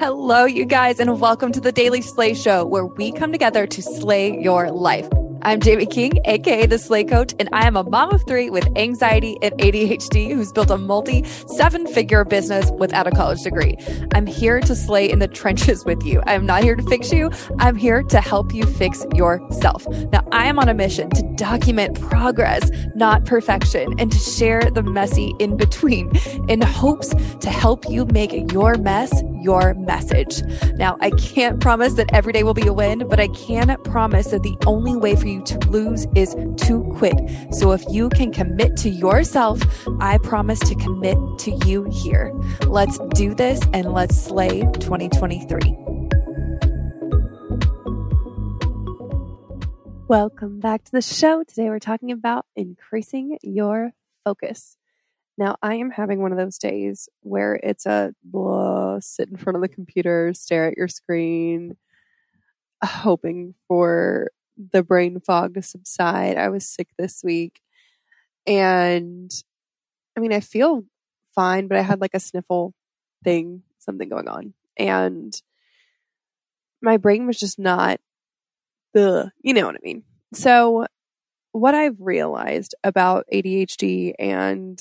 Hello, you guys, and welcome to the Daily Slay Show, where we come together to slay your life. I'm Jamie King, aka the Slay Coach, and I am a mom of three with anxiety and ADHD who's built a multi seven figure business without a college degree. I'm here to slay in the trenches with you. I'm not here to fix you, I'm here to help you fix yourself. Now, I am on a mission to document progress, not perfection, and to share the messy in between in hopes to help you make your mess your message. Now, I can't promise that every day will be a win, but I can promise that the only way for you to lose is to quit. So if you can commit to yourself, I promise to commit to you here. Let's do this and let's slay 2023. Welcome back to the show. Today we're talking about increasing your focus. Now, I am having one of those days where it's a blah, sit in front of the computer, stare at your screen, hoping for the brain fog to subside. I was sick this week. And I mean, I feel fine, but I had like a sniffle thing, something going on. And my brain was just not the, you know what I mean? So, what I've realized about ADHD and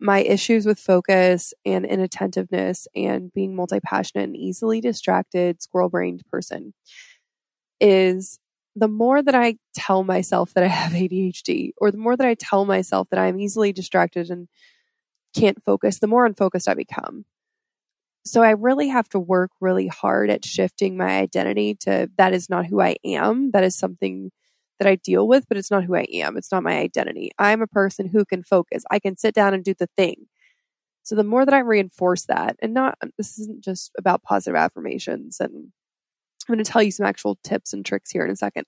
my issues with focus and inattentiveness and being multi passionate and easily distracted, squirrel brained person is the more that I tell myself that I have ADHD, or the more that I tell myself that I'm easily distracted and can't focus, the more unfocused I become. So I really have to work really hard at shifting my identity to that is not who I am. That is something that I deal with, but it's not who I am. It's not my identity. I'm a person who can focus. I can sit down and do the thing. So the more that I reinforce that, and not, um, this isn't just about positive affirmations, and I'm going to tell you some actual tips and tricks here in a second.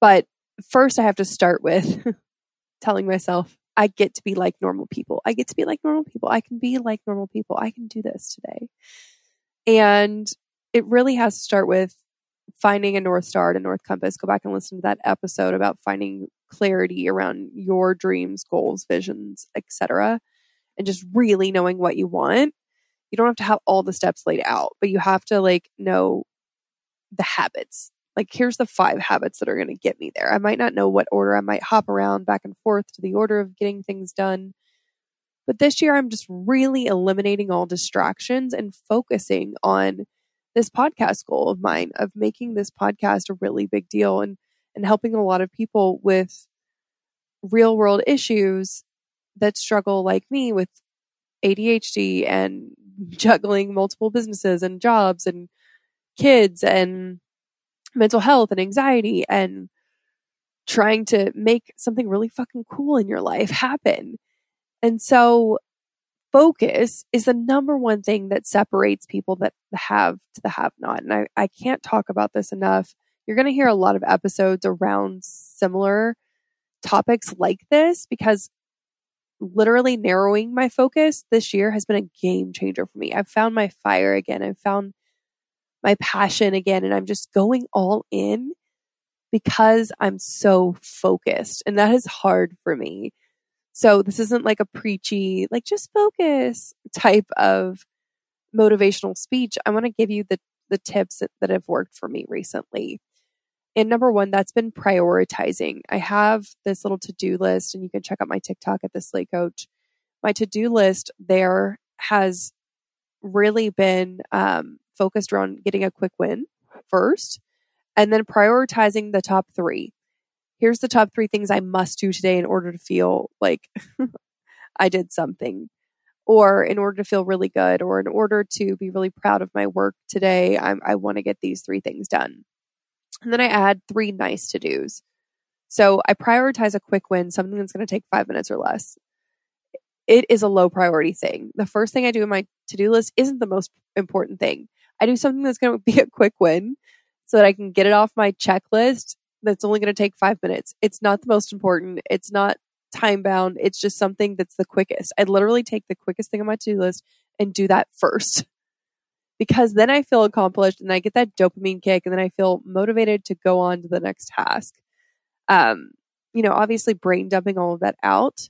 But first, I have to start with telling myself, I get to be like normal people. I get to be like normal people. I can be like normal people. I can do this today. And it really has to start with finding a north star and a north compass go back and listen to that episode about finding clarity around your dreams goals visions etc and just really knowing what you want. You don't have to have all the steps laid out but you have to like know the habits. Like here's the five habits that are going to get me there. I might not know what order i might hop around back and forth to the order of getting things done but this year i'm just really eliminating all distractions and focusing on this podcast goal of mine of making this podcast a really big deal and and helping a lot of people with real world issues that struggle like me with ADHD and juggling multiple businesses and jobs and kids and mental health and anxiety and trying to make something really fucking cool in your life happen. And so focus is the number one thing that separates people that have to the have not. And I, I can't talk about this enough. You're going to hear a lot of episodes around similar topics like this because literally narrowing my focus this year has been a game changer for me. I've found my fire again. I've found my passion again. And I'm just going all in because I'm so focused. And that is hard for me. So this isn't like a preachy, like just focus type of motivational speech. I want to give you the, the tips that, have worked for me recently. And number one, that's been prioritizing. I have this little to do list, and you can check out my TikTok at the Slay Coach. My to do list there has really been um, focused around getting a quick win first, and then prioritizing the top three here's the top three things I must do today in order to feel like I did something, or in order to feel really good, or in order to be really proud of my work today. I'm, I want to get these three things done. And then I add three nice to dos. So I prioritize a quick win, something that's going to take five minutes or less. It is a low priority thing. The first thing I do in my to do list isn't the most important thing. I do something that's going to be a quick win so that I can get it off my checklist that's only going to take five minutes. It's not the most important. It's not time bound. It's just something that's the quickest. I literally take the quickest thing on my to do list and do that first because then I feel accomplished and I get that dopamine kick and then I feel motivated to go on to the next task. Um, you know, obviously brain dumping all of that out.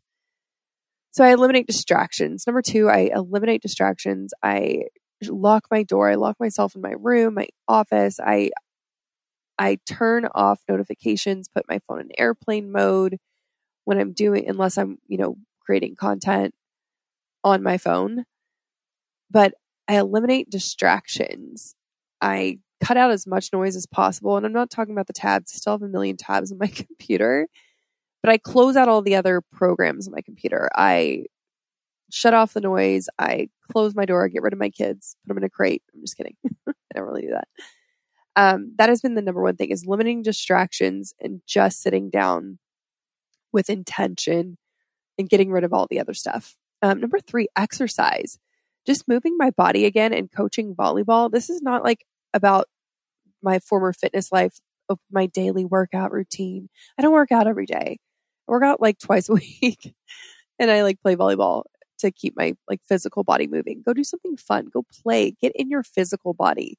So I eliminate distractions. Number two, I eliminate distractions. I lock my door. I lock myself in my room, my office. I I turn off notifications, put my phone in airplane mode when I'm doing unless I'm, you know, creating content on my phone. But I eliminate distractions. I cut out as much noise as possible. And I'm not talking about the tabs. I still have a million tabs on my computer, but I close out all the other programs on my computer. I shut off the noise. I close my door, get rid of my kids, put them in a crate. I'm just kidding. I don't really do that. Um, that has been the number one thing is limiting distractions and just sitting down with intention and getting rid of all the other stuff. Um, number three, exercise. Just moving my body again and coaching volleyball. This is not like about my former fitness life of my daily workout routine. I don't work out every day. I work out like twice a week and I like play volleyball to keep my like physical body moving. Go do something fun. Go play. Get in your physical body.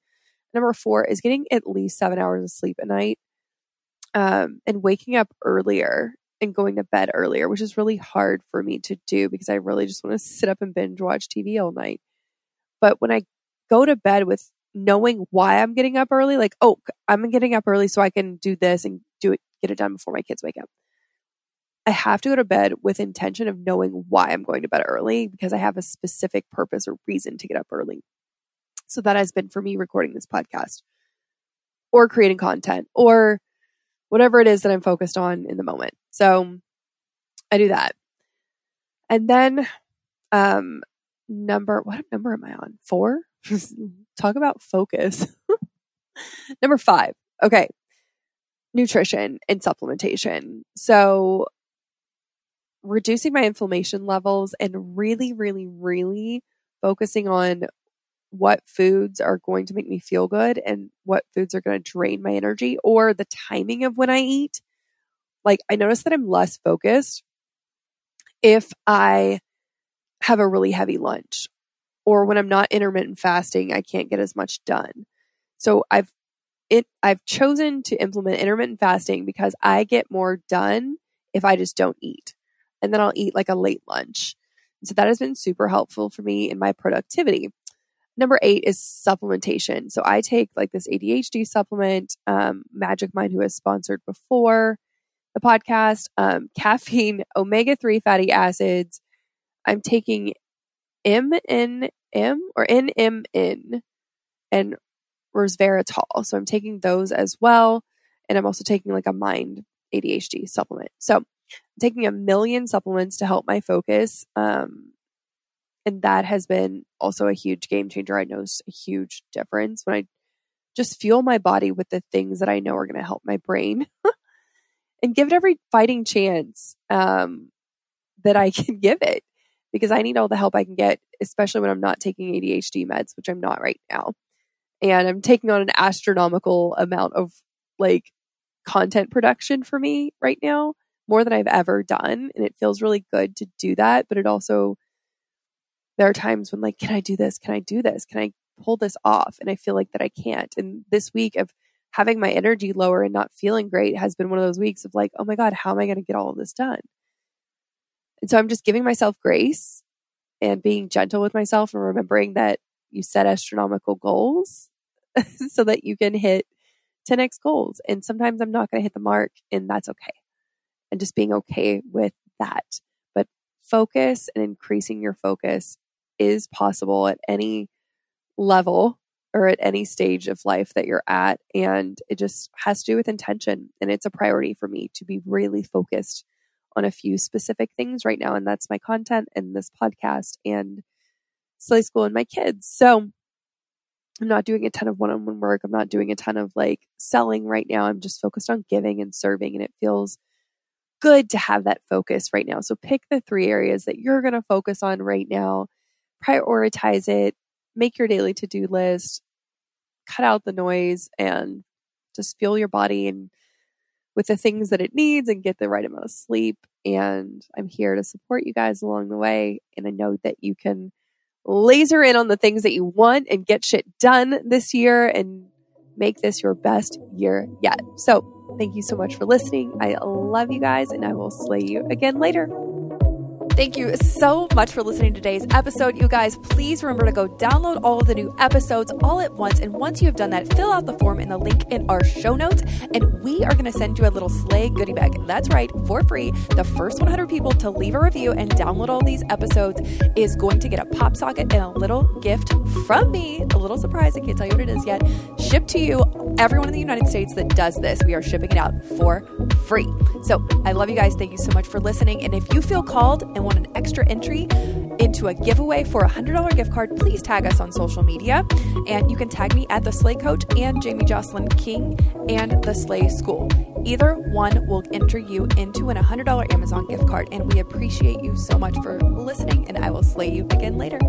Number four is getting at least seven hours of sleep a night um, and waking up earlier and going to bed earlier, which is really hard for me to do because I really just want to sit up and binge watch TV all night. But when I go to bed with knowing why I'm getting up early, like, oh, I'm getting up early so I can do this and do it, get it done before my kids wake up. I have to go to bed with intention of knowing why I'm going to bed early because I have a specific purpose or reason to get up early. So that has been for me recording this podcast or creating content or whatever it is that I'm focused on in the moment. So I do that. And then um number what number am I on? 4? Talk about focus. number 5. Okay. Nutrition and supplementation. So reducing my inflammation levels and really, really, really focusing on what foods are going to make me feel good and what foods are going to drain my energy or the timing of when I eat. Like, I notice that I'm less focused if I have a really heavy lunch or when I'm not intermittent fasting, I can't get as much done. So I've it I've chosen to implement intermittent fasting because I get more done if I just don't eat and then I'll eat like a late lunch. So that has been super helpful for me in my productivity. Number eight is supplementation. So I take like this ADHD supplement, um, Magic Mind, who has sponsored before the podcast, um, caffeine, omega 3 fatty acids. I'm taking MNM or NMN and resveratrol. So I'm taking those as well. And I'm also taking like a mind ADHD supplement. So taking a million supplements to help my focus. Um, and that has been also a huge game changer. I noticed a huge difference when I just fuel my body with the things that I know are going to help my brain and give it every fighting chance um, that I can give it because I need all the help I can get, especially when I'm not taking ADHD meds, which I'm not right now. And I'm taking on an astronomical amount of like content production for me right now more than I've ever done. And it feels really good to do that. But it also, there are times when, like, can I do this? Can I do this? Can I pull this off? And I feel like that I can't. And this week of having my energy lower and not feeling great has been one of those weeks of like, oh my God, how am I going to get all of this done? And so I'm just giving myself grace and being gentle with myself and remembering that you set astronomical goals so that you can hit 10x goals. And sometimes I'm not going to hit the mark, and that's okay and just being okay with that. But focus and increasing your focus is possible at any level or at any stage of life that you're at. And it just has to do with intention. And it's a priority for me to be really focused on a few specific things right now. And that's my content and this podcast and Slay School and my kids. So I'm not doing a ton of one on one work. I'm not doing a ton of like selling right now. I'm just focused on giving and serving. And it feels good to have that focus right now. So pick the three areas that you're going to focus on right now, prioritize it, make your daily to do list, cut out the noise, and just fuel your body and with the things that it needs and get the right amount of sleep. And I'm here to support you guys along the way. And I know that you can laser in on the things that you want and get shit done this year and make this your best year yet. So Thank you so much for listening. I love you guys, and I will slay you again later. Thank you so much for listening to today's episode. You guys, please remember to go download all of the new episodes all at once. And once you have done that, fill out the form in the link in our show notes. And we are going to send you a little slay goodie bag. That's right, for free. The first 100 people to leave a review and download all these episodes is going to get a pop socket and a little gift from me. A little surprise. I can't tell you what it is yet. Shipped to you. Everyone in the United States that does this, we are shipping it out for free. So I love you guys. Thank you so much for listening. And if you feel called and want an extra entry into a giveaway for a $100 gift card, please tag us on social media. And you can tag me at The Slay Coach and Jamie Jocelyn King and The Slay School. Either one will enter you into an $100 Amazon gift card. And we appreciate you so much for listening, and I will slay you again later.